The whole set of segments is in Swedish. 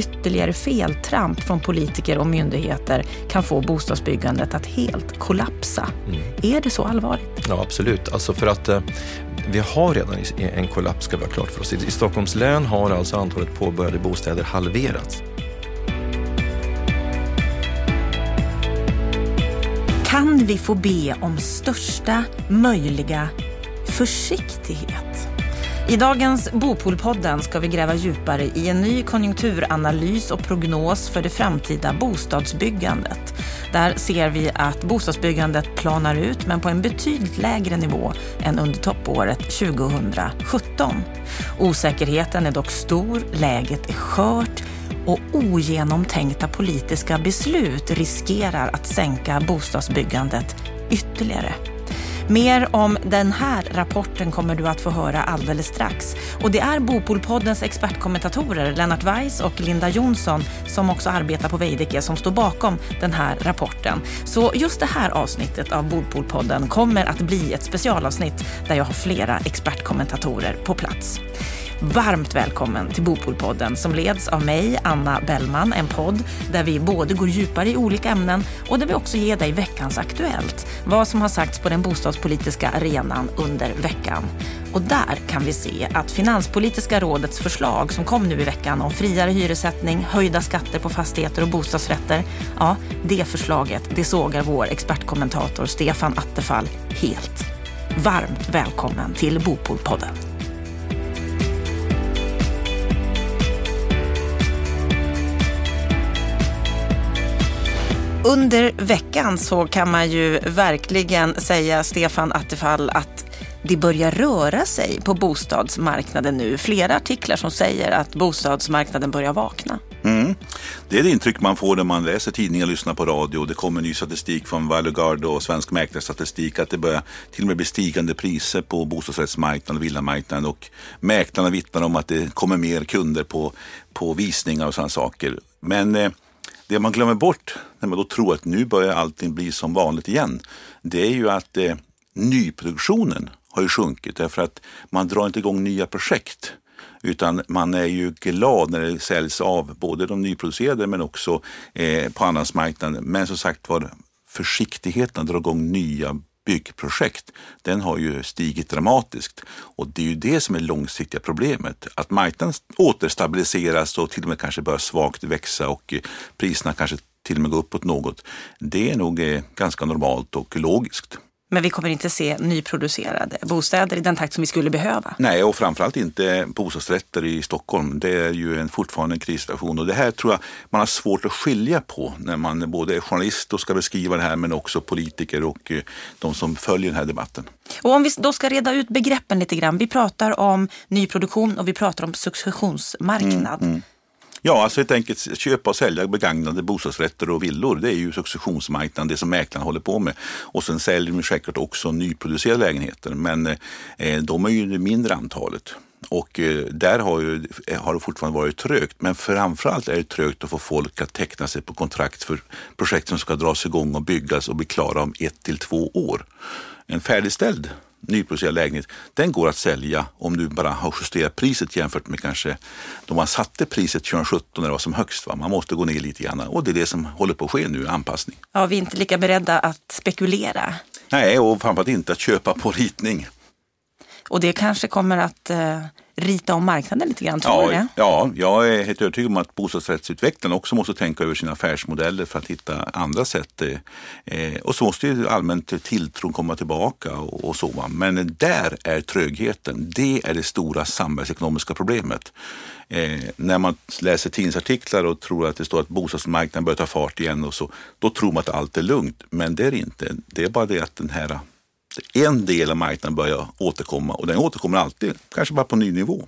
ytterligare feltramp från politiker och myndigheter kan få bostadsbyggandet att helt kollapsa. Mm. Är det så allvarligt? Ja, absolut. Alltså för att eh, vi har redan en kollaps, ska vi ha klart för oss. I, I Stockholms län har alltså antalet påbörjade bostäder halverats. Kan vi få be om största möjliga försiktighet? I dagens Bopolpodden ska vi gräva djupare i en ny konjunkturanalys och prognos för det framtida bostadsbyggandet. Där ser vi att bostadsbyggandet planar ut men på en betydligt lägre nivå än under toppåret 2017. Osäkerheten är dock stor, läget är skört och ogenomtänkta politiska beslut riskerar att sänka bostadsbyggandet ytterligare. Mer om den här rapporten kommer du att få höra alldeles strax. Och det är Bopolpoddens expertkommentatorer Lennart Weiss och Linda Jonsson som också arbetar på Veidekke som står bakom den här rapporten. Så just det här avsnittet av Bopolpodden kommer att bli ett specialavsnitt där jag har flera expertkommentatorer på plats. Varmt välkommen till Bopolpodden som leds av mig, Anna Bellman, en podd där vi både går djupare i olika ämnen och där vi också ger dig veckans Aktuellt, vad som har sagts på den bostadspolitiska arenan under veckan. Och där kan vi se att Finanspolitiska rådets förslag som kom nu i veckan om friare hyressättning, höjda skatter på fastigheter och bostadsrätter, ja, det förslaget, det sågar vår expertkommentator Stefan Attefall helt. Varmt välkommen till Bopolpodden. Under veckan så kan man ju verkligen säga, Stefan Attefall, att det börjar röra sig på bostadsmarknaden nu. Flera artiklar som säger att bostadsmarknaden börjar vakna. Mm. Det är det intryck man får när man läser tidningar och lyssnar på radio. Det kommer ny statistik från Valueguard och Svensk Mäklarstatistik att det börjar till och med bli stigande priser på bostadsrättsmarknaden och villamarknaden. Och mäklarna vittnar om att det kommer mer kunder på, på visningar och sådana saker. Men eh, det man glömmer bort när man då tror att nu börjar allting bli som vanligt igen, det är ju att eh, nyproduktionen har ju sjunkit därför att man drar inte igång nya projekt. Utan man är ju glad när det säljs av både de nyproducerade men också eh, på andrahandsmarknaden. Men som sagt var, försiktigheten att dra igång nya byggprojekt, den har ju stigit dramatiskt. Och det är ju det som är långsiktiga problemet. Att marknaden återstabiliseras och till och med kanske börjar svagt växa och eh, priserna kanske till och med går uppåt något. Det är nog eh, ganska normalt och logiskt. Men vi kommer inte se nyproducerade bostäder i den takt som vi skulle behöva. Nej, och framförallt inte bostadsrätter i Stockholm. Det är ju en, fortfarande en krissituation och det här tror jag man har svårt att skilja på när man både är journalist och ska beskriva det här men också politiker och eh, de som följer den här debatten. Och om vi då ska reda ut begreppen lite grann. Vi pratar om nyproduktion och vi pratar om successionsmarknad. Mm, mm. Ja, alltså helt enkelt köpa och sälja begagnade bostadsrätter och villor. Det är ju successionsmarknaden, det som mäklarna håller på med. Och sen säljer de säkert också nyproducerade lägenheter, men eh, de är ju det mindre antalet. Och eh, där har, ju, har det fortfarande varit trögt. Men framförallt är det trögt att få folk att teckna sig på kontrakt för projekt som ska dras igång och byggas och bli klara om ett till två år. En färdigställd nyproducerad lägenhet, den går att sälja om du bara har justerat priset jämfört med kanske då man satte priset 2017 när det var som högst. Va? Man måste gå ner lite grann och det är det som håller på att ske nu, anpassning. Ja, vi är inte lika beredda att spekulera. Nej, och framförallt inte att köpa på ritning. Och det kanske kommer att eh, rita om marknaden lite grann, tror ja, du det? Ja, jag är helt övertygad om att bostadsrättsutvecklarna också måste tänka över sina affärsmodeller för att hitta andra sätt. Eh, och så måste ju allmänt tilltron komma tillbaka och, och så. Men där är trögheten, det är det stora samhällsekonomiska problemet. Eh, när man läser tidningsartiklar och tror att det står att bostadsmarknaden börjar ta fart igen och så, då tror man att allt är lugnt. Men det är det inte. Det är bara det att den här en del av marknaden börjar återkomma och den återkommer alltid, kanske bara på ny nivå.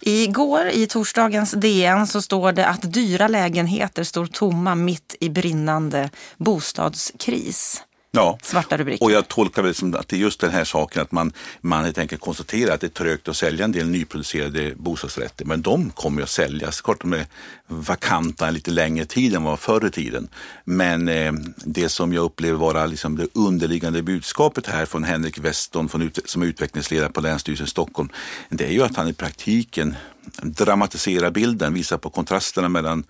Igår i torsdagens DN så står det att dyra lägenheter står tomma mitt i brinnande bostadskris ja. svarta rubriker. Och jag tolkar det som att det är just den här saken att man, man helt enkelt konstaterar att det är trögt att sälja en del nyproducerade bostadsrätter. Men de kommer att säljas. Klart de är vakanta en lite längre tid än vad förr i tiden. Men eh, det som jag upplever vara liksom det underliggande budskapet här från Henrik Weston från, som är utvecklingsledare på Länsstyrelsen i Stockholm. Det är ju att han i praktiken dramatiserar bilden, visar på kontrasterna mellan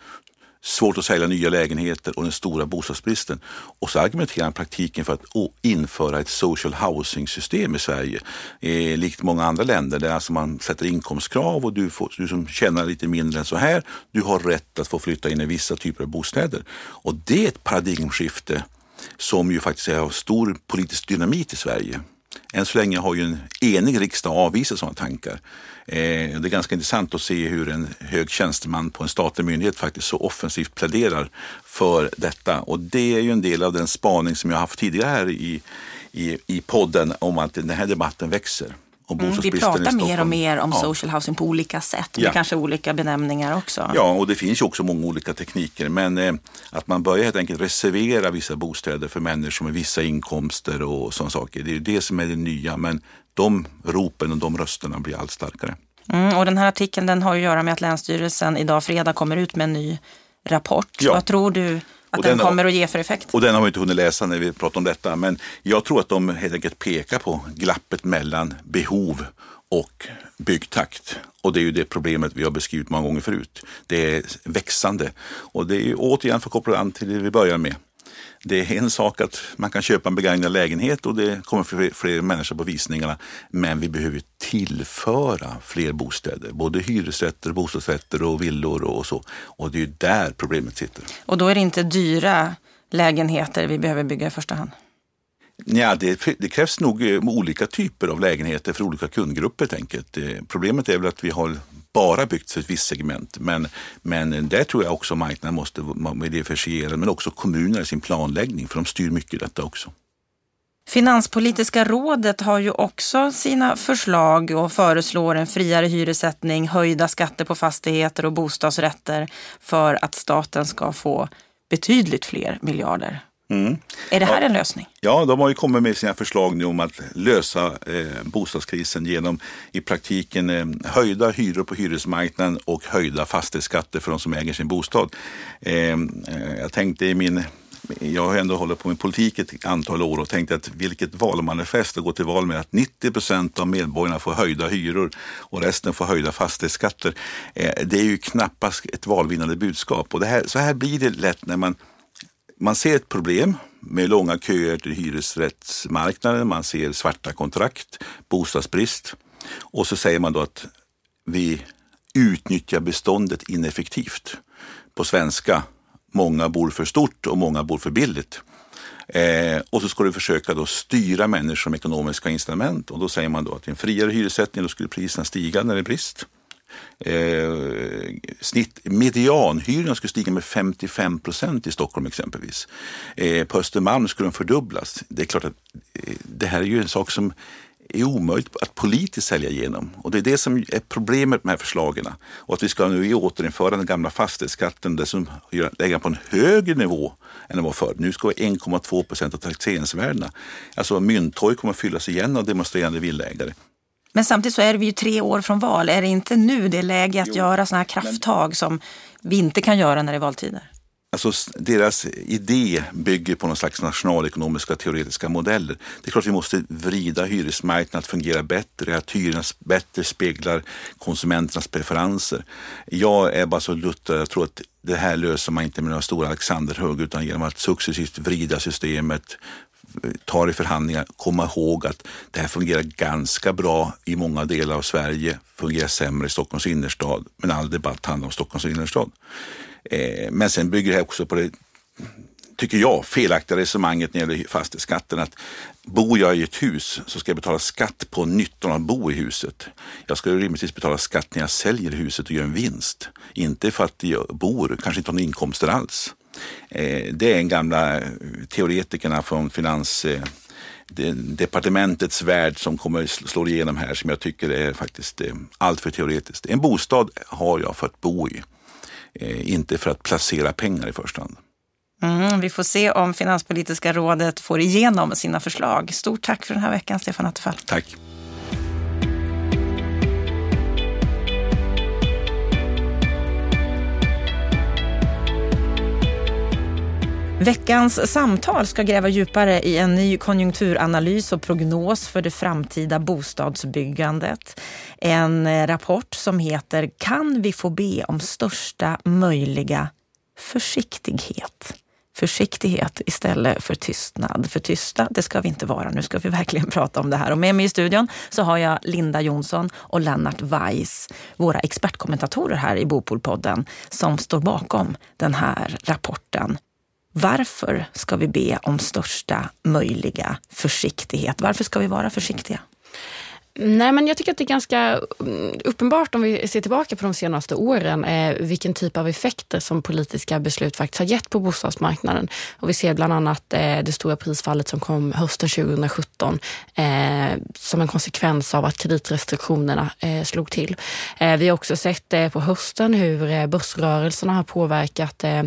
svårt att sälja nya lägenheter och den stora bostadsbristen. Och så argumenterar han praktiken för att införa ett social housing-system i Sverige. Eh, likt många andra länder där alltså man sätter inkomstkrav och du, får, du som tjänar lite mindre än så här, du har rätt att få flytta in i vissa typer av bostäder. Och det är ett paradigmskifte som ju faktiskt är av stor politisk dynamit i Sverige. Än så länge har ju en enig riksdag avvisat sådana tankar. Eh, det är ganska intressant att se hur en hög tjänsteman på en statlig myndighet faktiskt så offensivt pläderar för detta. Och det är ju en del av den spaning som jag haft tidigare här i, i, i podden om att den här debatten växer. Mm, vi pratar mer och mer om ja. social housing på olika sätt, med ja. kanske olika benämningar också. Ja, och det finns ju också många olika tekniker. Men eh, att man börjar helt enkelt reservera vissa bostäder för människor med vissa inkomster och sådana saker. Det är det som är det nya. Men de ropen och de rösterna blir allt starkare. Mm, och den här artikeln den har att göra med att Länsstyrelsen idag fredag kommer ut med en ny rapport. Ja. Vad tror du att den, den, kommer att ge för effekt? Och den har vi inte hunnit läsa när vi pratar om detta. Men jag tror att de helt enkelt pekar på glappet mellan behov och byggtakt. Och det är ju det problemet vi har beskrivit många gånger förut. Det är växande. Och det är återigen för att koppla an till det vi börjar med. Det är en sak att man kan köpa en begagnad lägenhet och det kommer fler, fler människor på visningarna. Men vi behöver tillföra fler bostäder, både hyresrätter, bostadsrätter och villor och så. Och det är ju där problemet sitter. Och då är det inte dyra lägenheter vi behöver bygga i första hand? Ja, det, det, krävs nog eh, olika typer av lägenheter för olika kundgrupper. Enkelt. Eh, problemet är väl att vi har bara byggts för ett visst segment. Men, men där tror jag också marknaden måste vara diversifierad, men också kommunerna i sin planläggning, för de styr mycket i detta också. Finanspolitiska rådet har ju också sina förslag och föreslår en friare hyressättning, höjda skatter på fastigheter och bostadsrätter för att staten ska få betydligt fler miljarder. Mm. Är det här ja. en lösning? Ja, de har ju kommit med sina förslag nu om att lösa eh, bostadskrisen genom i praktiken eh, höjda hyror på hyresmarknaden och höjda fastighetsskatter för de som äger sin bostad. Eh, eh jag tänkte i min jag har ändå hållit på med politik ett antal år och tänkt att vilket valmanifest att gå till val med att 90 procent av medborgarna får höjda hyror och resten får höjda fastighetsskatter. Eh, det är ju knappast ett valvinnande budskap och här, så här blir det lätt när man man ser ett problem med långa köer till hyresrättsmarknaden, man ser svarta kontrakt, bostadsbrist och så säger man då att vi utnyttjar beståndet ineffektivt. På svenska, många bor för stort och många bor för billigt. Eh, och så ska du försöka då styra människor med ekonomiska incitament och då säger man då att i en friare hyressättning då skulle priserna stiga när det är brist. Eh, snitt, medianhyrorna skulle stiga med 55 procent i Stockholm exempelvis. Eh, på Östermalm skulle de fördubblas. Det är klart att eh, det här är ju en sak som är omöjligt att politiskt sälja igenom. Och det är det som är problemet med de här förslagen. Och att vi ska nu återinföra den gamla fastighetsskatten, dessutom lägga på en högre nivå än den var förr. Nu ska vi 1,2 procent av taxeringsvärdena. Alltså Mynttorg kommer att fyllas igen av demonstrerande villaägare. Men samtidigt så är vi ju tre år från val. Är det inte nu det är läge att jo, göra sådana här krafttag men... som vi inte kan göra när det är valtider? Alltså, deras idé bygger på någon slags nationalekonomiska teoretiska modeller. Det är klart vi måste vrida hyresmarknaden att fungera bättre, att hyrorna bättre speglar konsumenternas preferenser. Jag är bara så luttrad, jag tror att det här löser man inte med några stora Alexanderhugg utan genom att successivt vrida systemet, tar i förhandlingar, komma ihåg att det här fungerar ganska bra i många delar av Sverige, fungerar sämre i Stockholms innerstad, men all debatt handlar om Stockholms innerstad. Eh, men sen bygger det här också på det, tycker jag, felaktiga resonemanget när det gäller fastighetsskatten. Att bor jag i ett hus så ska jag betala skatt på nyttan av att bo i huset. Jag ska rimligtvis betala skatt när jag säljer huset och gör en vinst. Inte för att jag bor, kanske inte har några inkomster alls. Eh, det är en gamla teoretikerna från finansdepartementets värld som kommer slå igenom här som jag tycker är faktiskt eh, alltför teoretiskt. En bostad har jag för att bo i, eh, inte för att placera pengar i första hand. Mm, vi får se om Finanspolitiska rådet får igenom sina förslag. Stort tack för den här veckan, Stefan Attefall. Tack. Veckans samtal ska gräva djupare i en ny konjunkturanalys och prognos för det framtida bostadsbyggandet. En eh, rapport som heter Kan vi få be om största möjliga försiktighet? Försiktighet istället för tystnad. För tysta, det ska vi inte vara. Nu ska vi verkligen prata om det här. Och med mig i studion så har jag Linda Jonsson och Lennart Weiss, våra expertkommentatorer här i Bopolpodden, som står bakom den här rapporten. Varför ska vi be om största möjliga försiktighet? Varför ska vi vara försiktiga? Nej, men jag tycker att det är ganska mm, uppenbart om vi ser tillbaka på de senaste åren eh, vilken typ av effekter som politiska beslut faktiskt har gett på bostadsmarknaden. Och vi ser bland annat eh, det stora prisfallet som kom hösten 2017 eh, som en konsekvens av att kreditrestriktionerna eh, slog till. Eh, vi har också sett eh, på hösten hur eh, börsrörelserna har påverkat eh,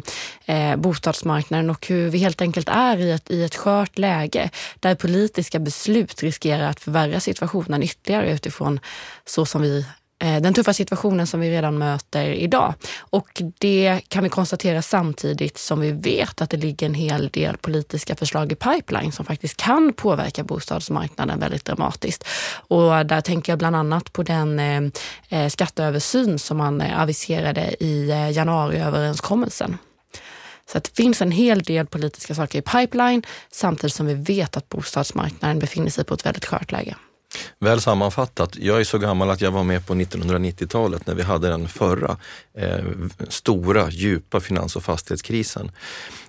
eh, bostadsmarknaden och hur vi helt enkelt är i ett, i ett skört läge där politiska beslut riskerar att förvärra situationen ytterligare utifrån så som vi eh, den tuffa situationen som vi redan möter idag. Och det kan vi konstatera samtidigt som vi vet att det ligger en hel del politiska förslag i pipeline som faktiskt kan påverka bostadsmarknaden väldigt dramatiskt. Och där tänker jag bland annat på den eh, eh skatteöversyn som man eh, aviserade i januariöverenskommelsen. Så det finns en hel del politiska saker i pipeline samtidigt som vi vet att bostadsmarknaden befinner sig på ett väldigt skört läge. Väl sammanfattat, jag är så gammal att jag var med på 1990-talet när vi hade den förra eh, stora, djupa finans och fastighetskrisen.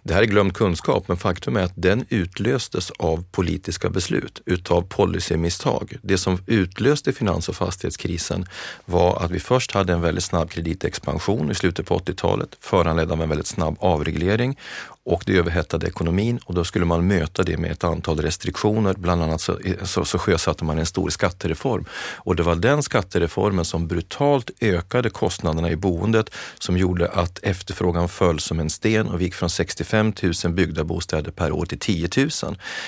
Det här är glömd kunskap, men faktum är att den utlöstes av politiska beslut, utav policymisstag. Det som utlöste finans och fastighetskrisen var att vi först hade en väldigt snabb kreditexpansion i slutet på 80-talet, föranledd av en väldigt snabb avreglering och det överhettade ekonomin och då skulle man möta det med ett antal restriktioner. Bland annat så, så, så sjösatte man en stor skattereform och det var den skattereformen som brutalt ökade kostnaderna i boendet som gjorde att efterfrågan föll som en sten och vi gick från 65 5 000 byggda bostäder per år till 10 000.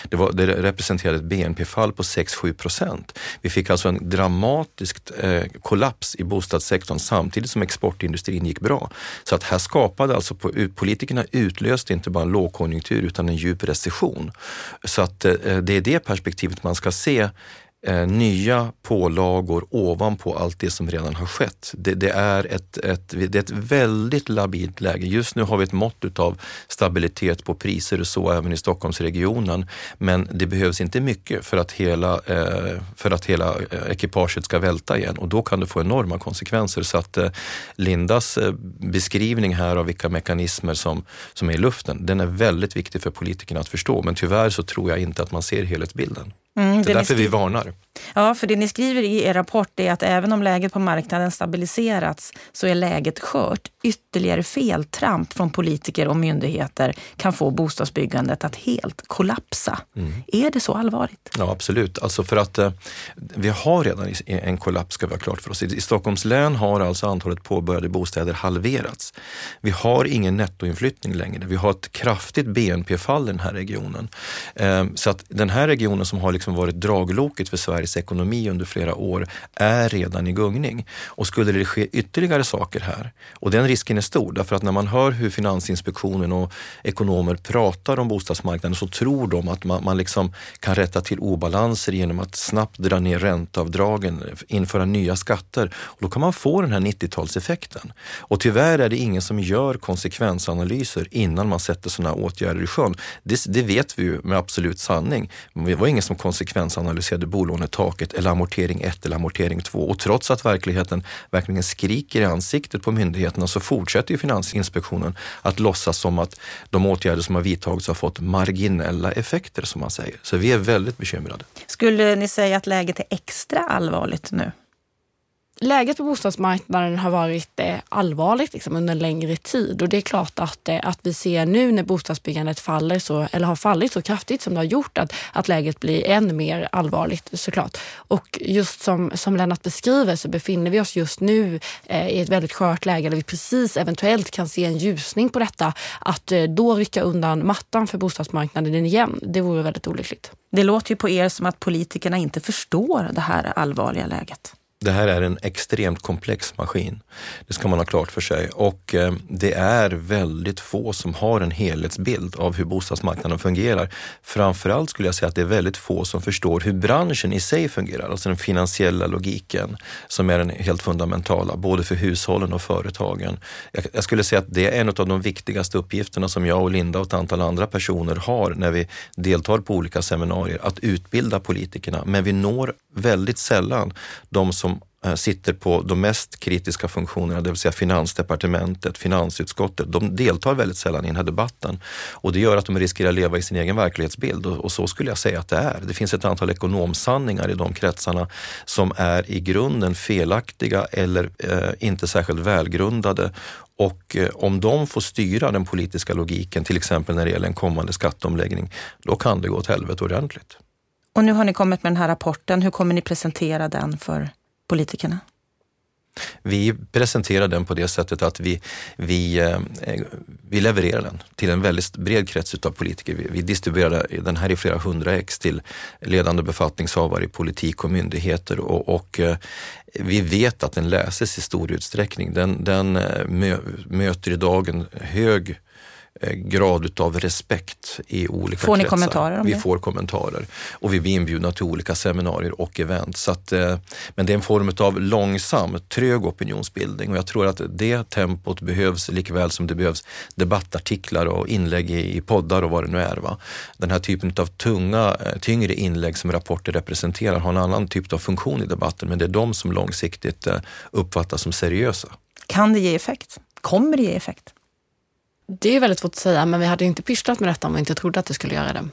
Det, var, det representerade ett BNP-fall på 6-7 procent. Vi fick alltså en dramatisk eh, kollaps i bostadssektorn samtidigt som exportindustrin gick bra. Så att här skapade alltså politikerna utlöste inte inte bara en lågkonjunktur utan en djup recession. Så att eh, det är det perspektivet man ska se eh, nya pålagor ovanpå allt det som redan har skett. Det, det, är ett, ett, det är ett väldigt labilt läge. Just nu har vi ett mått av stabilitet på priser och så även i Stockholmsregionen. Men det behövs inte mycket för att hela, eh, för att hela eh, ekipaget ska välta igen och då kan det få enorma konsekvenser. Så att eh, Lindas eh, beskrivning här av vilka mekanismer som, som är i luften, den är väldigt viktig för politikerna att förstå. Men tyvärr så tror jag inte att man ser helhetsbilden. Mm, det är därför vi varnar. Ja, för det ni skriver i er rapport är att även om läget på marknaden stabiliserats så är läget skört. Ytterligare feltramp från politiker och myndigheter kan få bostadsbyggandet att helt kollapsa. Mm. Är det så allvarligt? Ja, absolut. Alltså för att eh, vi har redan en kollaps, ska vi ha klart för oss. I, I Stockholms län har alltså antalet påbörjade bostäder halverats. Vi har ingen nettoinflyttning längre. Vi har ett kraftigt BNP-fall i den här regionen. Eh, så att den här regionen som har liksom varit dragloket för Sverige Sveriges ekonomi under flera år är redan i gungning. Och skulle det ske ytterligare saker här, och den risken är stor därför att när man hör hur Finansinspektionen och ekonomer pratar om bostadsmarknaden så tror de att man, man liksom kan rätta till obalanser genom att snabbt dra ner ränteavdragen, införa nya skatter. Och då kan man få den här 90-talseffekten. Och tyvärr är det ingen som gör konsekvensanalyser innan man sätter sådana åtgärder i sjön. Det, det vet vi ju med absolut sanning. Det var ingen som konsekvensanalyserade bolånet taket eller amortering 1 eller amortering 2. Och trots att verkligheten verkligen skriker i ansiktet på myndigheterna så fortsätter ju Finansinspektionen att låtsas som att de åtgärder som har vidtagits har fått marginella effekter som man säger. Så vi är väldigt bekymrade. Skulle ni säga att läget är extra allvarligt nu? Läget på bostadsmarknaden har varit eh, allvarligt liksom, under en längre tid och det är klart att, eh, att vi ser nu när bostadsbyggandet faller så, eller har fallit så kraftigt som det har gjort att, att läget blir än mer allvarligt såklart. Och just som, som Lennart beskriver så befinner vi oss just nu eh, i ett väldigt skört läge där vi precis eventuellt kan se en ljusning på detta. Att eh, då rycka undan mattan för bostadsmarknaden igen, det vore väldigt olyckligt. Det låter ju på er som att politikerna inte förstår det här allvarliga läget. Det här är en extremt komplex maskin. Det ska man ha klart för sig. Och eh, det är väldigt få som har en helhetsbild av hur bostadsmarknaden fungerar. Framförallt skulle jag säga att det är väldigt få som förstår hur branschen i sig fungerar, alltså den finansiella logiken som är den helt fundamentala, både för hushållen och företagen. Jag, jag skulle säga att det är en av de viktigaste uppgifterna som jag och Linda och ett antal andra personer har när vi deltar på olika seminarier, att utbilda politikerna. Men vi når väldigt sällan de som Eh, sitter på de mest kritiska funktionerna, det vill säga Finansdepartementet, finansutskottet. De deltar väldigt sällan i den här debatten och det gör att de riskerar att leva i sin egen verklighetsbild och, och så skulle jag säga att det är. Det finns ett antal ekonomsanningar i de kretsarna som är i grunden felaktiga eller eh, inte särskilt välgrundade och eh, om de får styra den politiska logiken, till exempel när det gäller en kommande skatteomläggning, då kan det gå åt helvete ordentligt. Och nu har ni kommit med den här rapporten. Hur kommer ni presentera den för politikerna? Vi presenterar den på det sättet att vi, vi, eh, vi levererar den till en väldigt bred krets av politiker. Vi, vi distribuerar den här i flera hundra ex till ledande befattningshavare i politik och myndigheter och, och eh, vi vet att den läses i stor utsträckning. Den, den eh, möter idag en hög grad av respekt i olika Får ni kretsar. kommentarer om vi det? får kommentarer och vi blir inbjudna till olika seminarier och event. Så att, eh, men det är en form av långsam, trög opinionsbildning och jag tror att det tempot behövs likväl som det behövs debattartiklar och inlägg i poddar och vad det nu är. Va? Den här typen av tunga, eh, tyngre inlägg som rapporter representerar har en annan typ av funktion i debatten men det är de som långsiktigt uppfattas som seriösa. Kan det ge effekt? Kommer det ge effekt? Det är väldigt svårt att säga, men vi hade inte pysslat med detta om vi inte trodde att det skulle göra det.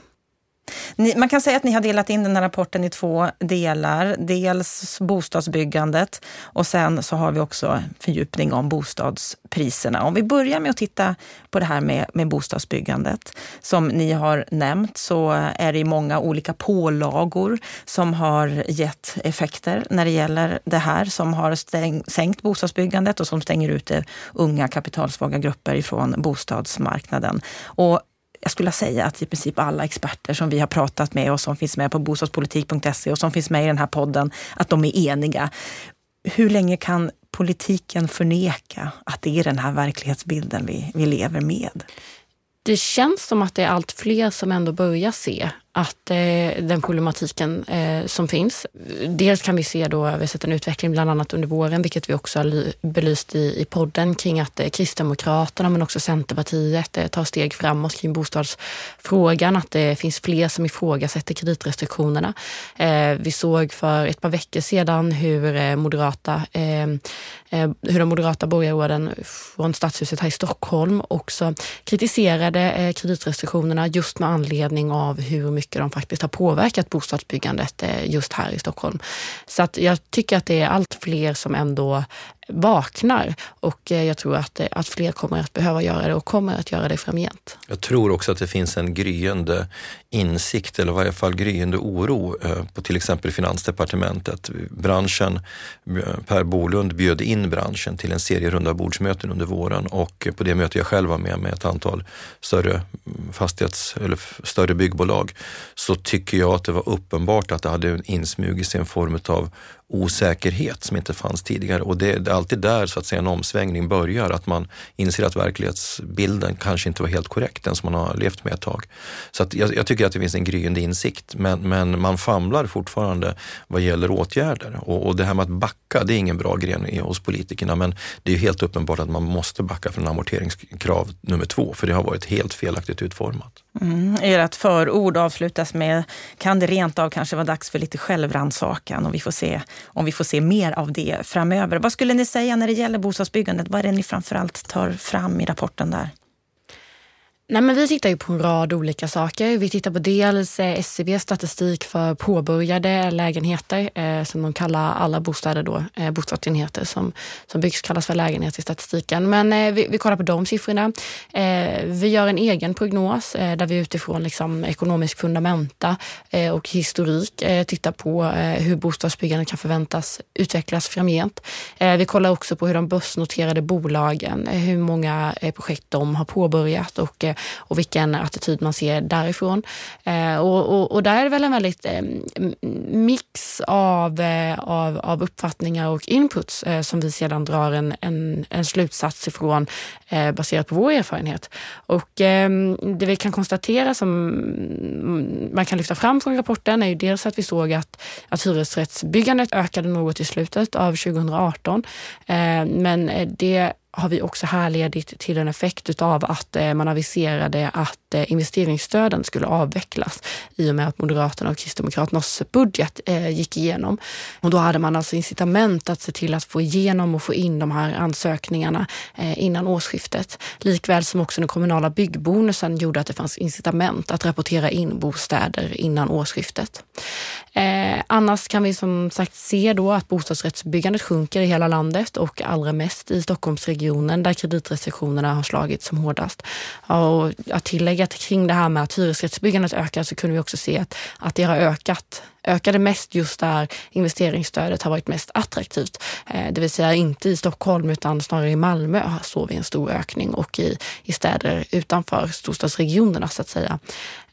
Ni, man kan säga att ni har delat in den här rapporten i två delar. Dels bostadsbyggandet och sen så har vi också fördjupning om bostadspriserna. Om vi börjar med att titta på det här med, med bostadsbyggandet. Som ni har nämnt så är det många olika pålagor som har gett effekter när det gäller det här som har stäng, sänkt bostadsbyggandet och som stänger ute unga kapitalsvaga grupper ifrån bostadsmarknaden. Och jag skulle säga att i princip alla experter som vi har pratat med och som finns med på bostadspolitik.se och som finns med i den här podden, att de är eniga. Hur länge kan politiken förneka att det är den här verklighetsbilden vi, vi lever med? Det känns som att det är allt fler som ändå börjar se att eh, den problematiken eh, som finns. Dels kan vi se då, vi har sett en utveckling bland annat under våren, vilket vi också har belyst i, i podden kring att eh, Kristdemokraterna men också Centerpartiet eh, tar steg framåt kring bostadsfrågan, att det finns fler som ifrågasätter kreditrestriktionerna. Eh, vi såg för ett par veckor sedan hur eh, moderata eh, eh hur de moderata borgarråden från Stadshuset här i Stockholm också kritiserade eh, kreditrestriktionerna just med anledning av hur mycket mycket de faktiskt har påverkat bostadsbyggandet eh, just här i Stockholm. Så att jag tycker att det är allt fler som ändå vaknar och eh, jag tror att, eh, att fler kommer att behöva göra det och kommer att göra det framgent. Jag tror också att det finns en gryende insikt eller i varje fall gryende oro eh, på till exempel Finansdepartementet. Branschen, Per Bolund bjöd in branschen till en serie runda bordsmöten under våren och på det möte jag själv var med med ett antal större mm, fastighets eller större byggbolag så tycker jag att det var uppenbart att det hade insmugit sig en form av osäkerhet som inte fanns tidigare. Och det, är alltid där så att säga en omsvängning börjar, att man inser att verklighetsbilden kanske inte var helt korrekt, den som man har levt med ett tag. Så att jag, jag tycker att det finns en gryende insikt, men, men man famlar fortfarande vad gäller åtgärder. Och, och det här med att backa, det är ingen bra gren hos politikerna, men det är helt uppenbart att man måste backa från amorteringskrav nummer två, för det har varit helt felaktigt utformat. Mm, ert förord avslutas med, kan det rent av kanske vara dags för lite självrannsakan och vi får se om vi får se mer av det framöver. Vad skulle ni säga när det gäller bostadsbyggandet? Vad är det ni framförallt tar fram i rapporten där? Nej, men vi tittar ju på en rad olika saker. Vi tittar på dels eh, SCBs statistik för påbörjade lägenheter eh, som de kallar alla bostäder då, eh, bostadsenheter som, som byggs kallas för lägenheter i statistiken. Men eh, vi, vi kollar på de siffrorna. Eh, vi gör en egen prognos eh, där vi utifrån liksom, ekonomisk fundamenta eh, och historik eh, tittar på eh, hur bostadsbyggandet kan förväntas utvecklas framgent. vi kollar också på hur de börsnoterade bolagen, hur många projekt de har påbörjat och och vilken attityd man ser därifrån. Eh, och, och, och, där är det väl en väldigt eh, mix av, eh, av, av uppfattningar och inputs eh, som vi sedan drar en, en, en slutsats ifrån eh, baserat på vår erfarenhet. Och eh, det vi kan konstatera som man kan lyfta fram från rapporten är ju dels att vi såg att, att hyresrättsbyggandet ökade något i slutet av 2018. Eh, men eh, det har vi också härledigt till en effekt utav att eh, man aviserade att Eh, investeringsstöden skulle avvecklas i och med att Moderaterna och Kristdemokraternas budget eh, gick igenom. Och då hade man alltså incitament att se till att få igenom och få in de här ansökningarna eh, innan årsskiftet. Likväl som också den kommunala byggbonusen gjorde att det fanns incitament att rapportera in bostäder innan årsskiftet. Eh, annars kan vi som sagt se då att bostadsrättsbyggandet sjunker i hela landet och allra mest i Stockholmsregionen där kreditrestriktionerna har slagit som hårdast. Och att tillägga kring det här med att hyresrättsbyggandet ökar så kunde vi också se att, att det har ökat ökade mest just där investeringsstödet har varit mest attraktivt. Eh, det vill säga inte i Stockholm utan snarare i Malmö såg vi en stor ökning och i, i städer utanför storstadsregionerna så att säga.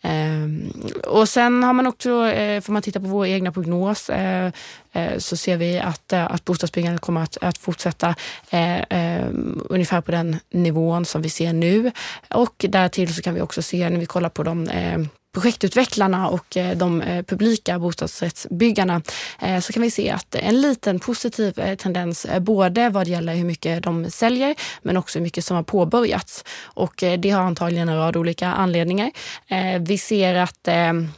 Ehm, och sen har man också, eh, får man titta på vår egna prognos, eh, eh så ser vi att, eh, att bostadsbyggandet kommer att, att fortsätta eh, ungefär på den nivån som vi ser nu. Och därtill så kan vi också se när vi kollar på de projektutvecklarna och eh, de eh, publika bostadsrättsbyggarna eh, så kan vi se att en liten positiv tendens både vad gäller hur mycket de säljer men också hur mycket som har påbörjats. Och det har antagligen en rad olika anledningar. Vi ser att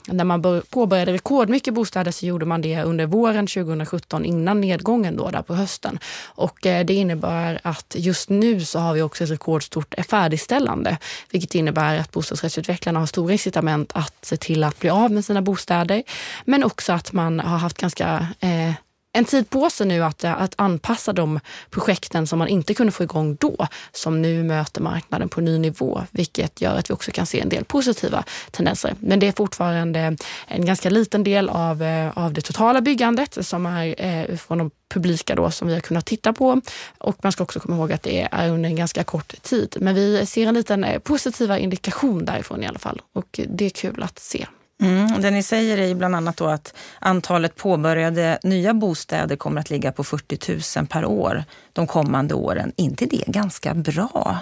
när man påbörjade rekordmycket bostäder så gjorde man det under våren 2017 innan nedgången då där på hösten. Och det innebär att just nu så har vi också ett rekordstort färdigställande vilket innebär att bostadsrättsutvecklarna har stora incitament att se till att bli av med sina bostäder. Men också att man har haft ganska eh, en tid på sig nu att, eh, att anpassa de projekten som man inte kunde få igång då, som nu möter marknaden på ny nivå, vilket gör att vi också kan se en del positiva tendenser. Men det är fortfarande en ganska liten del av, eh, av det totala byggandet som är eh, från de publika då som vi har kunnat titta på. Och man ska också komma ihåg att det är under en ganska kort tid. Men vi ser en liten eh, positiva indikation därifrån i alla fall och det är kul att se. Mm, det ni säger är ju bland annat då att antalet påbörjade nya bostäder kommer att ligga på 40 000 per år de kommande åren. inte det ganska bra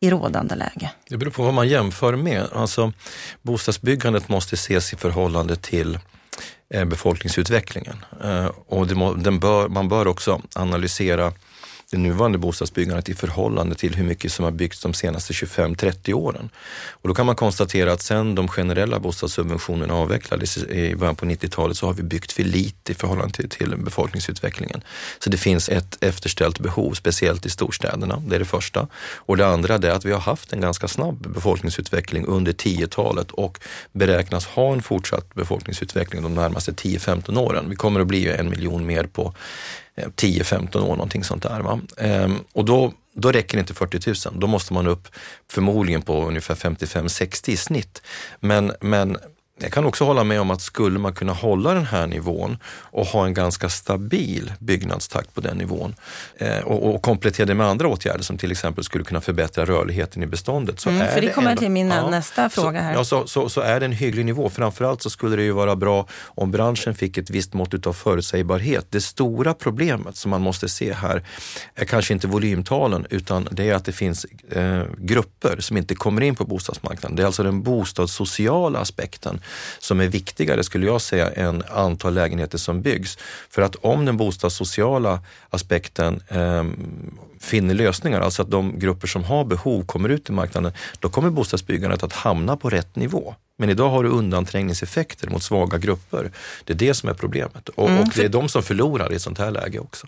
i rådande läge? Det beror på vad man jämför med. Alltså, bostadsbyggandet måste ses i förhållande till eh, befolkningsutvecklingen. Eh, och det, bör, man bör också analysera det nuvarande bostadsbyggandet i förhållande till hur mycket som har byggts de senaste 25-30 åren. Och då kan man konstatera att sen de generella bostadssubventionerna avvecklades i början på 90-talet så har vi byggt för lite i förhållande till, till befolkningsutvecklingen. Så det finns ett efterställt behov, speciellt i storstäderna. Det är det första. Och det andra är att vi har haft en ganska snabb befolkningsutveckling under 10-talet och beräknas ha en fortsatt befolkningsutveckling de närmaste 10-15 åren. Vi kommer att bli en miljon mer på Eh, 10-15 år, någonting sånt där. Va? Ehm, och då, då räcker inte 40 000. Då måste man upp förmodligen på ungefär 55-60 i snitt. Men, men jag kan också hålla med om att skulle man kunna hålla den här nivån och ha en ganska stabil byggnadstakt på den nivån eh, och, och, komplettera det med andra åtgärder som till exempel skulle kunna förbättra rörligheten i beståndet. Så mm, för det kommer ändå, till min ja, nästa fråga här. Så, ja, så, så, så, är det en hygglig nivå. Framförallt så skulle det ju vara bra om branschen fick ett visst mått av förutsägbarhet. Det stora problemet som man måste se här är kanske inte volymtalen utan det är att det finns eh, grupper som inte kommer in på bostadsmarknaden. Det är alltså den bostadssociala aspekten som är viktigare, skulle jag säga, än antal lägenheter som byggs. För att om den bostadssociala aspekten eh, finner lösningar, alltså att de grupper som har behov kommer ut i marknaden, då kommer bostadsbyggandet att hamna på rätt nivå. Men idag har du undanträngningseffekter mot svaga grupper. Det är det som är problemet och, mm, och det är de som förlorar i ett sånt här läge också.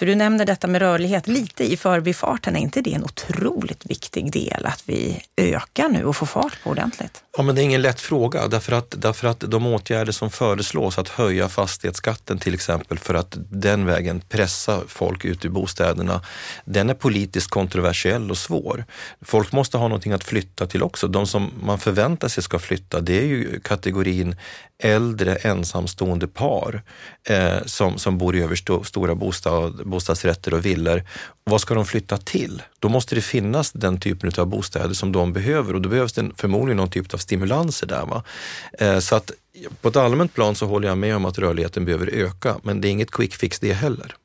För du nämner detta med rörlighet lite i förbifarten. Är inte det en otroligt viktig del att vi ökar nu och får fart på ordentligt? Ja, men det är ingen lätt fråga därför att, därför att de åtgärder som föreslås, att höja fastighetsskatten till exempel för att den vägen pressa folk ut ur bostäderna, den är politiskt kontroversiell och svår. Folk måste ha någonting att flytta till också. De som man förväntar sig ska flytta, det är ju kategorin äldre ensamstående par eh, som, som bor i överstora bostad, bostadsrätter och villor. Vad ska de flytta till? Då måste det finnas den typen av bostäder som de behöver och då behövs det förmodligen någon typ av stimulanser där. Va? Eh, så att på ett allmänt plan så håller jag med om att rörligheten behöver öka, men det är inget quick fix det heller.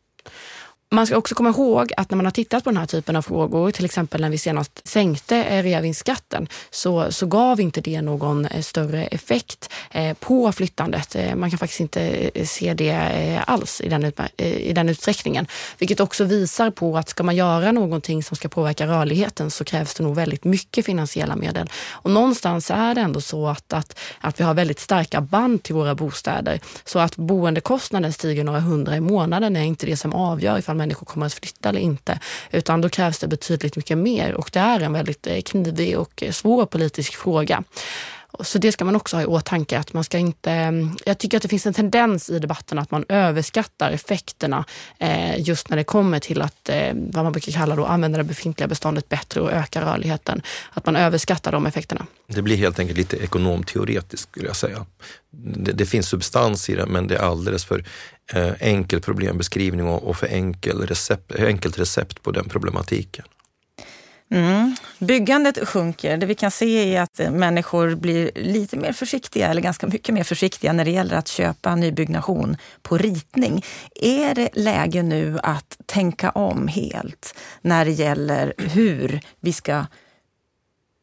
Man ska också komma ihåg att när man har tittat på den här typen av frågor, till exempel när vi senast sänkte eh, reavinstskatten, så, så gav inte det någon eh, större effekt eh, på flyttandet. Man kan faktiskt inte se det alls i den, i den utsträckningen. Vilket också visar på att ska man göra någonting som ska påverka rörligheten så krävs det nog väldigt mycket finansiella medel. Och någonstans är det ändå så att, att, att vi har väldigt starka band till våra bostäder. Så att boendekostnaden stiger några hundra i månaden är inte det som avgör ifall människor kommer att flytta eller inte. Utan då krävs det betydligt mycket mer och det är en väldigt eh, knivig och eh, svår politisk fråga. Så det ska man också ha i åtanke. Att man ska inte, eh, jag tycker att det finns en tendens i debatten att man överskattar effekterna eh, just när det kommer till att, vad man brukar kalla då, använda det befintliga beståndet bättre och öka rörligheten. Att man överskattar de effekterna. Det blir helt enkelt lite ekonomteoretiskt skulle jag säga. Det, det finns substans i det men det är alldeles för Eh, enkel problembeskrivning och, för enkel recept, enkelt recept på den problematiken. Mm. Byggandet sjunker. Det vi kan se är att eh, människor blir lite mer försiktiga, eller ganska mycket mer försiktiga när det gäller att köpa nybyggnation på ritning. Är det läge nu att tänka om helt när det gäller hur vi ska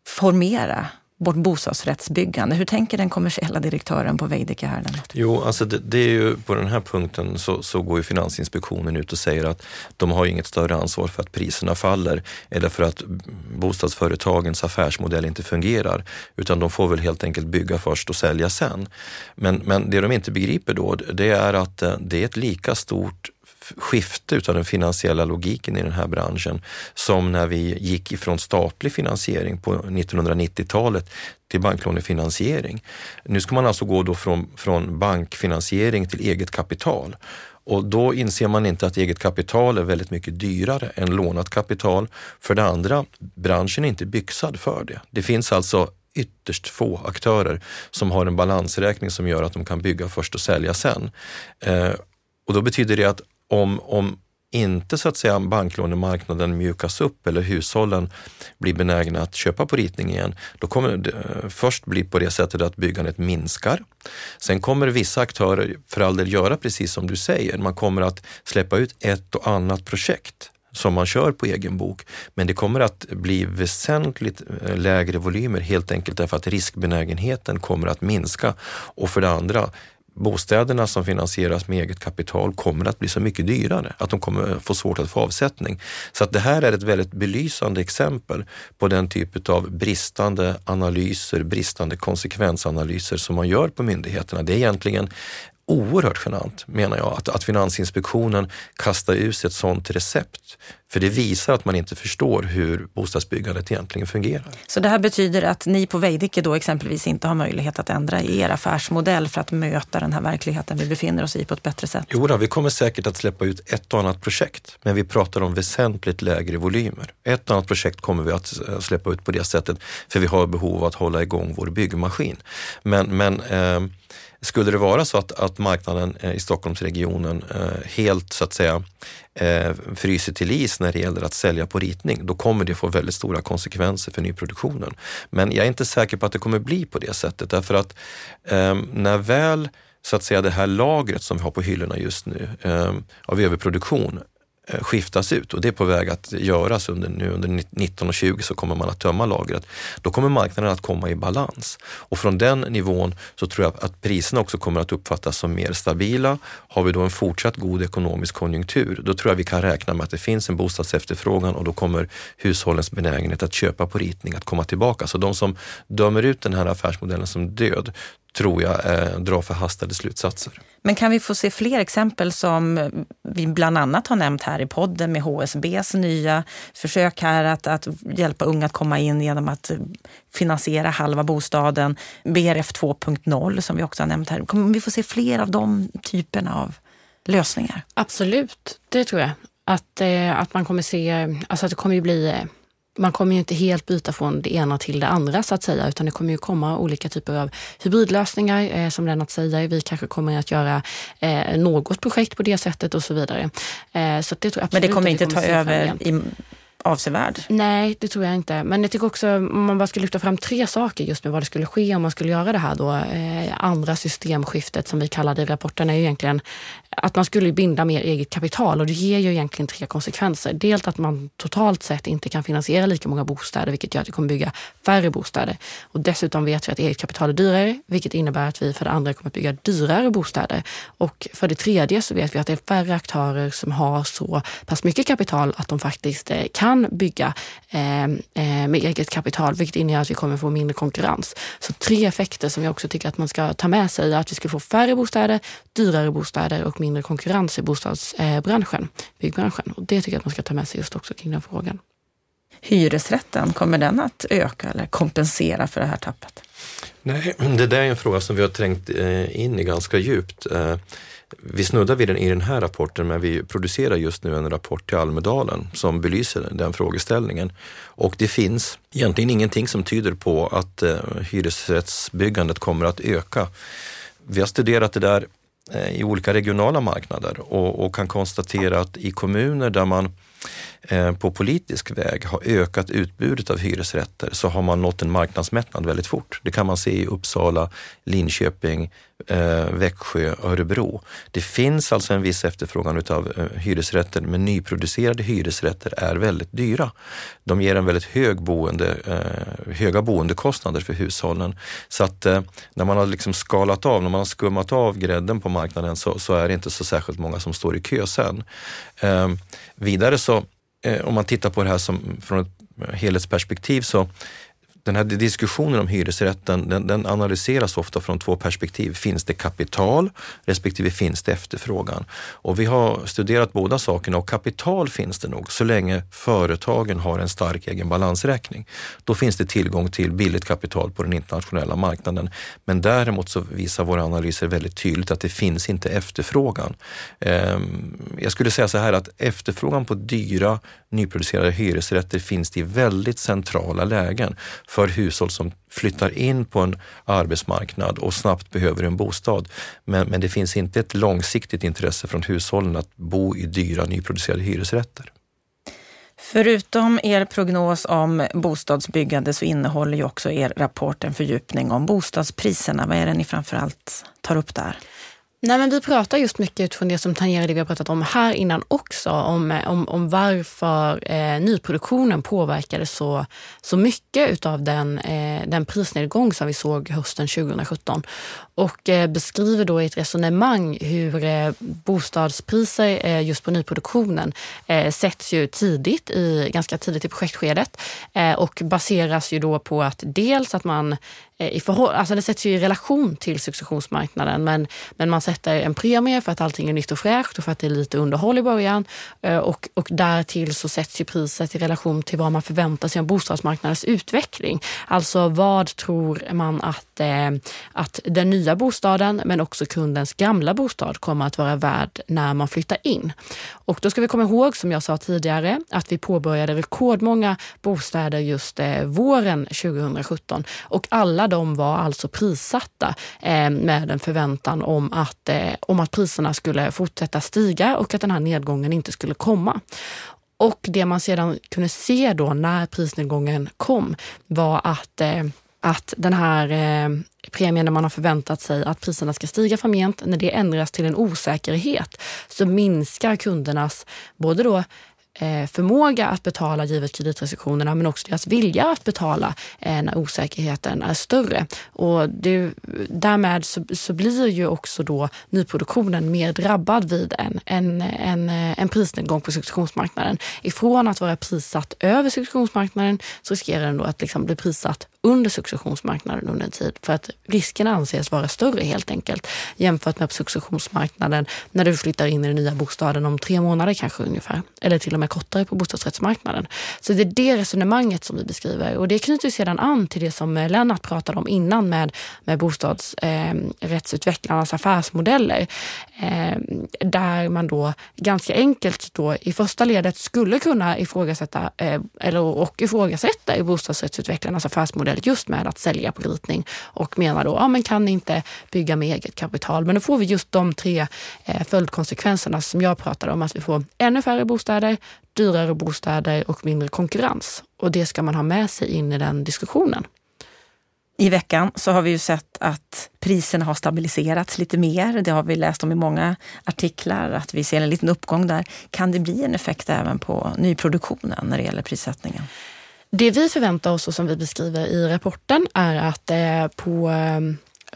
formera vårt bostadsrättsbyggande. Hur tänker den kommersiella direktören på Veidekke här? Jo, alltså det, det, är ju på den här punkten så, så, går ju Finansinspektionen ut och säger att de har inget större ansvar för att priserna faller eller för att bostadsföretagens affärsmodell inte fungerar, utan de får väl helt enkelt bygga först och sälja sen. Men, men det de inte begriper då, det är att eh, det är ett lika stort skifte utav den finansiella logiken i den här branschen som när vi gick ifrån statlig finansiering på 1990-talet till banklånefinansiering. Nu ska man alltså gå då från, från bankfinansiering till eget kapital. Och då inser man inte att eget kapital är väldigt mycket dyrare än lånat kapital. För det andra, branschen är inte byxad för det. Det finns alltså ytterst få aktörer som har en balansräkning som gör att de kan bygga först och sälja sen. Eh, och då betyder det att om, om inte så att säga banklånemarknaden mjukas upp eller hushållen blir benägna att köpa på ritning igen, då kommer det eh, först bli på det sättet att byggandet minskar. Sen kommer vissa aktörer för all del göra precis som du säger. Man kommer att släppa ut ett och annat projekt som man kör på egen bok. Men det kommer att bli väsentligt eh, lägre volymer helt enkelt därför att riskbenägenheten kommer att minska. Och för det andra, bostäderna som finansieras med eget kapital kommer att bli så mycket dyrare att de kommer få svårt att få avsättning. Så att det här är ett väldigt belysande exempel på den typ av bristande analyser, bristande konsekvensanalyser som man gör på myndigheterna. Det är egentligen oerhört genant, menar jag, att, att Finansinspektionen kastar ut ett sådant recept. För det visar att man inte förstår hur bostadsbyggandet egentligen fungerar. Så det här betyder att ni på Veidekke då exempelvis inte har möjlighet att ändra i er affärsmodell för att möta den här verkligheten vi befinner oss i på ett bättre sätt? Jo, då, vi kommer säkert att släppa ut ett och annat projekt, men vi pratar om väsentligt lägre volymer. Ett och annat projekt kommer vi att eh, släppa ut på det sättet, för vi har behov av att hålla igång vår byggmaskin. Men, men eh, skulle det vara så att, att marknaden eh, i Stockholmsregionen eh, helt så att säga eh, fryser till is när det gäller att sälja på ritning, då kommer det få väldigt stora konsekvenser för nyproduktionen. Men jag är inte säker på att det kommer bli på det sättet därför att ehm, när väl så att säga det här lagret som vi har på hyllorna just nu eh, av överproduktion Eh, skiftas ut och det är på väg att göras under, nu under 19 och 20 så kommer man att tömma lagret. Då kommer marknaden att komma i balans och från den nivån så tror jag att priserna också kommer att uppfattas som mer stabila. Har vi då en fortsatt god ekonomisk konjunktur, då tror jag vi kan räkna med att det finns en bostadsefterfrågan och då kommer hushållens benägenhet att köpa på ritning att komma tillbaka. Så de som dömer ut den här affärsmodellen som död, tror jag, eh, dra förhastade slutsatser. Men kan vi få se fler exempel som vi bland annat har nämnt här i podden med HSBs nya försök här att, att hjälpa unga att komma in genom att finansiera halva bostaden. BRF 2.0 som vi också har nämnt här. Kommer vi få se fler av de typerna av lösningar? Absolut, det tror jag. Att, eh, att man kommer se, alltså att det kommer ju bli eh, man kommer ju inte helt byta från det ena till det andra så att säga, utan det kommer ju komma olika typer av hybridlösningar eh, som Lennart säger. Vi kanske kommer att göra eh, något projekt på det sättet och så vidare. Eh, så det tror jag Men det kommer inte ta över avsevärd. Nej, det tror jag inte. Men jag tycker också, om man bara skulle lyfta fram tre saker just med vad det skulle ske om man skulle göra det här då. Eh, andra systemskiftet som vi kallar det i rapporten är ju egentligen att man skulle binda mer eget kapital och det ger ju egentligen tre konsekvenser. Dels att man totalt sett inte kan finansiera lika många bostäder, vilket gör att vi kommer bygga färre bostäder. Och dessutom vet vi att eget kapital är dyrare, vilket innebär att vi för det andra kommer att bygga dyrare bostäder. Och för det tredje så vet vi att det är färre aktörer som har så pass mycket kapital att de faktiskt eh, kan bygga ehm, eh, med eget kapital, vilket innebär att vi kommer få mindre konkurrens. Så tre effekter som jag också tycker att man ska ta med sig, att vi skulle få färre bostäder, dyrare bostäder och mindre konkurrens i bostadsbranschen, byggbranschen. Och det tycker jag att man ska ta med sig just också kring den frågan. Hyresrätten, kommer den att öka eller kompensera för det här tappet? Nej, det där är en fråga som vi har trängt eh, in i ganska djupt. Eh, vi snuddar vid den i den här rapporten, men vi producerar just nu en rapport till Almedalen som belyser den frågeställningen. Och det finns egentligen ingenting som tyder på att eh, hyresrättsbyggandet kommer att öka. Vi har studerat det där Eh, Eh, i olika regionala marknader och, och, kan konstatera att i kommuner där man Eh, på politisk väg har ökat utbudet av hyresrätter så har man nått en marknadsmättnad väldigt fort. Det kan man se i Uppsala, Linköping, eh, Växjö, Örebro. Det finns alltså en viss efterfrågan utav eh, hyresrätter, men nyproducerade hyresrätter är väldigt dyra. De ger en väldigt hög boende, höga boendekostnader för hushållen. Så att när man har liksom skalat av, när man har skummat av grädden på marknaden så, så är det inte så särskilt många som står i kö sen. Vidare så, Eh, om man tittar på det här som, från ett helhetsperspektiv så den här diskussionen om hyresrätten den, den, analyseras ofta från två perspektiv. Finns det kapital respektive finns det efterfrågan? Och vi har studerat båda sakerna och kapital finns det nog så länge företagen har en stark egen balansräkning. Då finns det tillgång till billigt kapital på den internationella marknaden. Men däremot så visar våra analyser väldigt tydligt att det finns inte efterfrågan. Ehm, jag skulle säga så här att efterfrågan på dyra nyproducerade hyresrätter finns det i väldigt centrala lägen för hushåll som flyttar in på en arbetsmarknad och snabbt behöver en bostad. Men, men det finns inte ett långsiktigt intresse från hushållen att bo i dyra nyproducerade hyresrätter. Förutom er prognos om bostadsbyggande så innehåller ju också er rapport en fördjupning om bostadspriserna. Vad är det ni framförallt tar upp där? Nej, men vi pratar just mycket utifrån det som tangerar det vi har pratat om här innan också, om, eh, om, om varför eh, nyproduktionen påverkade så, så mycket utav den, eh, den prisnedgång som vi såg hösten 2017 och eh, beskriver då i ett resonemang hur eh, bostadspriser eh, just på nyproduktionen eh, sätts ju tidigt, i, ganska tidigt i projektskedet eh, och baseras ju då på att dels att man Eh, i förhåll, alltså det sätts ju i relation till successionsmarknaden men, men man sätter en premie för att allting är nytt och fräscht och för att det är lite underhåll i början. Eh, och, och därtill så sätts ju priset i relation till vad man förväntar sig av bostadsmarknadens utveckling. Alltså vad tror man att, eh, att den nya bostaden men också kundens gamla bostad kommer att vara värd när man flyttar in. Och då ska vi komma ihåg, som jag sa tidigare, att vi påbörjade rekordmånga bostäder just eh, våren 2017 och alla de var alltså prissatta eh, med en förväntan om att, eh, om att priserna skulle fortsätta stiga och att den här nedgången inte skulle komma. Och det man sedan kunde se då när prisnedgången kom var att eh, att den här eh, premien där man har förväntat sig att priserna ska stiga framgent, när det ändras till en osäkerhet så minskar kundernas både då Eh, förmåga att betala givet kreditrestriktionerna men också deras vilja att betala eh, när osäkerheten är större. Och det, därmed så, så blir ju också då nyproduktionen mer drabbad vid en, en, en, en prisnedgång på successionsmarknaden. Ifrån att vara prissatt över successionsmarknaden så riskerar den då att liksom bli prissatt under successionsmarknaden under en tid för att risken anses vara större helt enkelt jämfört med på successionsmarknaden när du flyttar in i den nya bostaden om tre månader kanske ungefär. Eller till och är kortare på bostadsrättsmarknaden. Så det är det resonemanget som vi beskriver och det knyter sedan an till det som eh, Lennart pratade om innan med, med bostadsrättsutvecklarnas eh, affärsmodeller. Eh, där man då ganska enkelt då i första ledet skulle kunna ifrågasätta eh, eller, och ifrågasätta bostadsrättsutvecklarnas affärsmodell just med att sälja på ritning och menar då, ja men kan ni inte bygga med eget kapital? Men då får vi just de tre eh, följdkonsekvenserna som jag pratade om, att vi får ännu färre bostäder, dyrare bostäder och mindre konkurrens. Och det ska man ha med sig in i den diskussionen. I veckan så har vi ju sett att priserna har stabiliserats lite mer. Det har vi läst om i många artiklar, att vi ser en liten uppgång där. Kan det bli en effekt även på nyproduktionen när det gäller prissättningen? Det vi förväntar oss och som vi beskriver i rapporten är att eh, på eh,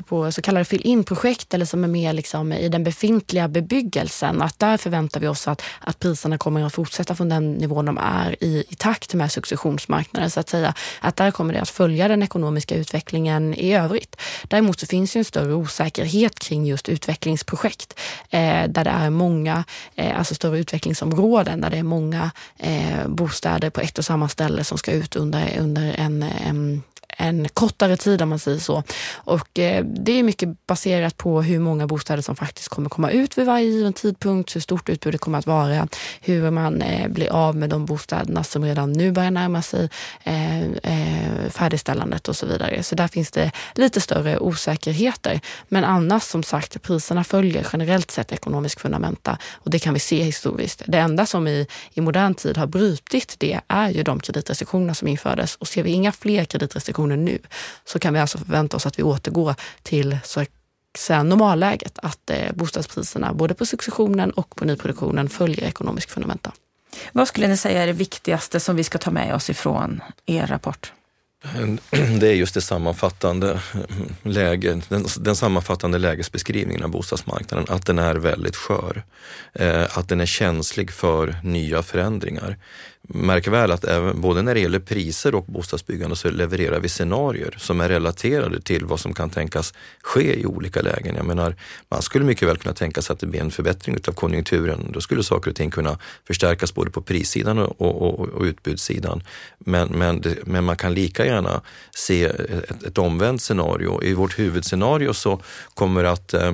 på så kallade fill-in-projekt eller som är mer liksom i den befintliga bebyggelsen. Att där förväntar vi oss att, att priserna kommer att fortsätta från den nivån de är i, i takt med successionsmarknaden så att säga. Att där kommer det att följa den ekonomiska utvecklingen i övrigt. Däremot så finns ju en större osäkerhet kring just utvecklingsprojekt eh, där det är många, eh, alltså större utvecklingsområden där det är många eh, bostäder på ett och samma ställe som ska ut under, under en, en en kortare tid om man säger så. Och eh, det är mycket baserat på hur många bostäder som faktiskt kommer komma ut vid varje given tidpunkt, hur stort utbudet kommer att vara, hur man eh, blir av med de bostäderna som redan nu börjar närma sig eh, eh, färdigställandet och så vidare. Så där finns det lite större osäkerheter. Men annars som sagt, priserna följer generellt sett ekonomisk fundamenta och det kan vi se historiskt. Det enda som i, i modern tid har brutit det är ju de kreditrestriktioner som infördes och ser vi inga fler kreditrestriktioner situationen nu, så kan vi alltså förvänta oss att vi återgår till så säga, normalläget, att eh, bostadspriserna både på successionen och på nyproduktionen följer ekonomisk fundamenta. Vad skulle ni säga är det viktigaste som vi ska ta med oss ifrån er rapport? Det är just det sammanfattande läge, den, den sammanfattande lägesbeskrivningen av bostadsmarknaden, att den är väldigt skör. Eh, att den är känslig för nya förändringar. Märk väl att även, både när det gäller priser och bostadsbyggande så levererar vi scenarier som är relaterade till vad som kan tänkas ske i olika lägen. Jag menar, man skulle mycket väl kunna tänka sig att det blir en förbättring av konjunkturen. Då skulle saker och ting kunna förstärkas både på prissidan och, och, och utbudssidan. Men, men, det, men, man kan lika gärna se ett, ett omvänt scenario. I vårt huvudscenario så kommer att eh,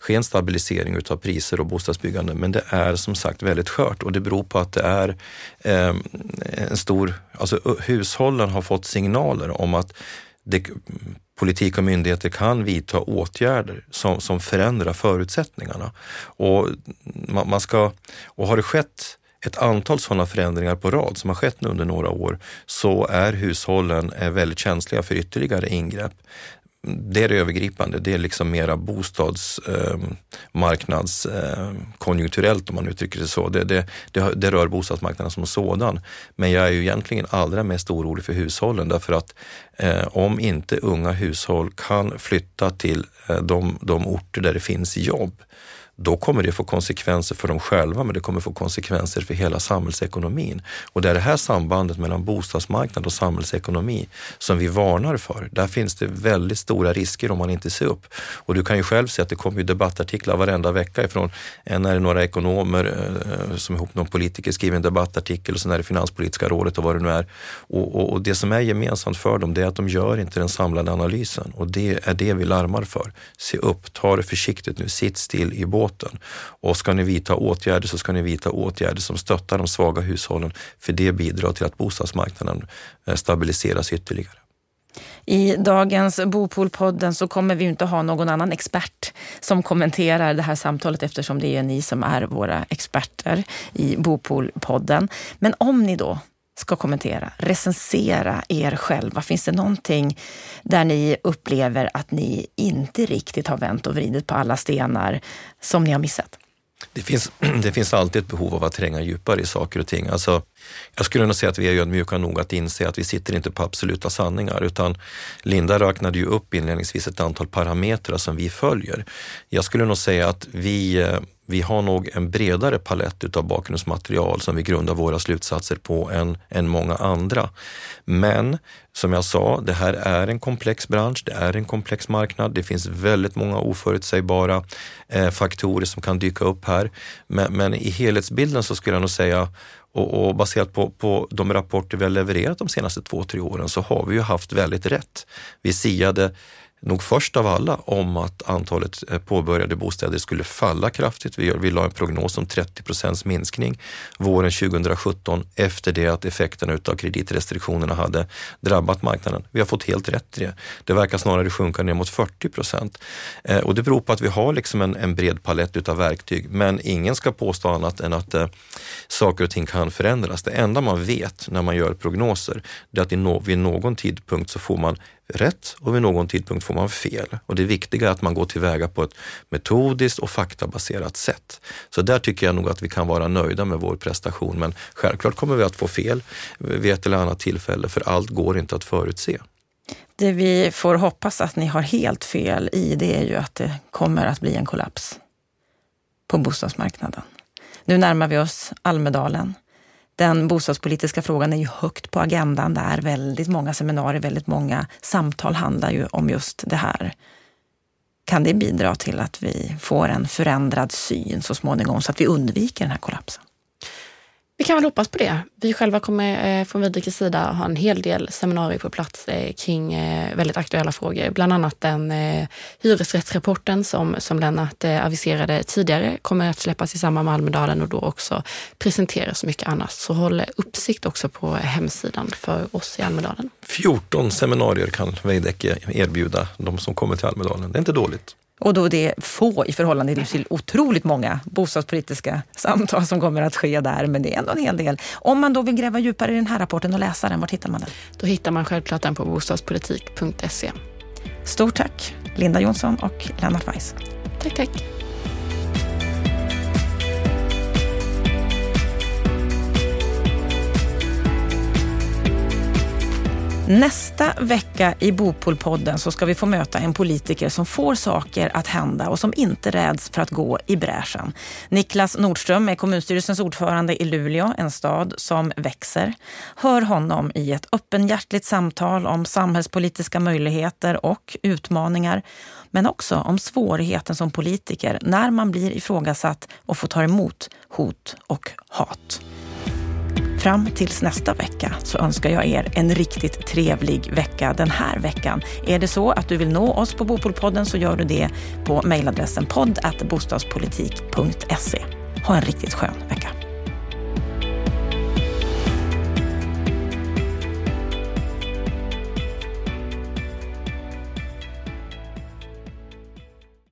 ske en stabilisering utav priser och bostadsbyggande. Men det är som sagt väldigt skört och det beror på att det är eh, en stor, alltså hushållen har fått signaler om att det, politik och myndigheter kan vidta åtgärder som, som förändrar förutsättningarna. Och, man, man ska, och har det skett ett antal sådana förändringar på rad som har skett nu under några år så är hushållen eh, väldigt känsliga för ytterligare ingrepp det är det övergripande. Det är liksom mera bostadsmarknadskonjunkturellt eh, eh, om man uttrycker det så. Det, det, det, det, rör bostadsmarknaden som sådan. Men jag är ju egentligen allra mest orolig för hushållen därför att eh, om inte unga hushåll kan flytta till eh, de, de orter där det finns jobb då kommer det få konsekvenser för dem själva, men det kommer få konsekvenser för hela samhällsekonomin. Och det är det här sambandet mellan bostadsmarknad och samhällsekonomi som vi varnar för. Där finns det väldigt stora risker om man inte ser upp. Och du kan ju själv se att det kommer debattartiklar varenda vecka ifrån, eh, en är det några ekonomer eh, som ihop med någon politiker skriver en debattartikel och sen är det Finanspolitiska rådet och vad det nu är. Och, och, och det som är gemensamt för dem, det är att de gör inte den samlade analysen och det är det vi larmar för. Se upp, ta det försiktigt nu, sitt still i båten båten. Och ska ni vidta åtgärder så ska ni vidta åtgärder som stöttar de svaga hushållen, för det bidrar till att bostadsmarknaden eh, stabiliseras ytterligare. I dagens Bopolpodden så kommer vi inte ha någon annan expert som kommenterar det här samtalet eftersom det är ni som är våra experter i Bopolpodden. Men om ni då ska kommentera, recensera er själva. Finns det någonting där ni upplever att ni inte riktigt har vänt och vridit på alla stenar som ni har missat? Det finns, det finns alltid ett behov av att tränga djupare i saker och ting. Alltså, jag skulle nog säga att vi är ödmjuka nog att inse att vi sitter inte på absoluta sanningar utan Linda räknade ju upp inledningsvis ett antal parametrar som vi följer. Jag skulle nog säga att vi eh, vi har nog en bredare palett utav bakgrundsmaterial som vi grundar våra slutsatser på än, än många andra. Men som jag sa, det här är en komplex bransch, det är en komplex marknad. Det finns väldigt många oförutsägbara eh, faktorer som kan dyka upp här. Men, men, i helhetsbilden så skulle jag nog säga och, och baserat på, på de rapporter vi har levererat de senaste två, tre åren så har vi ju haft väldigt rätt. Vi siade nog först av alla om att antalet eh, påbörjade bostäder skulle falla kraftigt. Vi, vi la en prognos om 30 procents minskning våren 2017 efter det att effekterna utav kreditrestriktionerna hade drabbat marknaden. Vi har fått helt rätt i det. Det verkar snarare sjunka ner mot 40 procent. Eh, och det beror på att vi har liksom en, en bred palett utav verktyg. Men ingen ska påstå annat än att eh, saker och ting kan förändras. Det enda man vet när man gör prognoser, det är att no, vid någon tidpunkt så får man rätt och vid någon tidpunkt får man fel. Och det viktiga är att man går tillväga på ett metodiskt och faktabaserat sätt. Så där tycker jag nog att vi kan vara nöjda med vår prestation. Men självklart kommer vi att få fel vid ett eller annat tillfälle, för allt går inte att förutse. Det vi får hoppas att ni har helt fel i, det är ju att det kommer att bli en kollaps på bostadsmarknaden. Nu närmar vi oss Almedalen den bostadspolitiska frågan är ju högt på agendan där. Väldigt många seminarier, väldigt många samtal handlar ju om just det här. Kan det bidra till att vi får en förändrad syn så småningom så att vi undviker den här kollapsen? Vi kan väl hoppas på det. Vi själva kommer eh, från Veidekkes sida ha en hel del seminarier på plats eh, kring eh, väldigt aktuella frågor. Bland annat den eh, hyresrättsrapporten som, som Lennart eh, aviserade tidigare kommer att släppas i samband med Almedalen och då också presenteras mycket annat. Så håll uppsikt också på hemsidan för oss i Almedalen. 14 seminarier kan Veidekke erbjuda de som kommer till Almedalen. Det är inte dåligt. Och då det är få i förhållande till otroligt många bostadspolitiska samtal som kommer att ske där, men det är ändå en hel del. Om man då vill gräva djupare i den här rapporten och läsa den, var hittar man den? Då hittar man självklart den på bostadspolitik.se. Stort tack Linda Jonsson och Lennart Weiss. Tack, tack. Nästa vecka i Bopolpodden så ska vi få möta en politiker som får saker att hända och som inte räds för att gå i bräschen. Niklas Nordström är kommunstyrelsens ordförande i Luleå, en stad som växer. Hör honom i ett öppenhjärtligt samtal om samhällspolitiska möjligheter och utmaningar, men också om svårigheten som politiker när man blir ifrågasatt och får ta emot hot och hat. Fram tills nästa vecka så önskar jag er en riktigt trevlig vecka den här veckan. Är det så att du vill nå oss på Bopolpodden så gör du det på mejladressen podd bostadspolitik.se. Ha en riktigt skön vecka.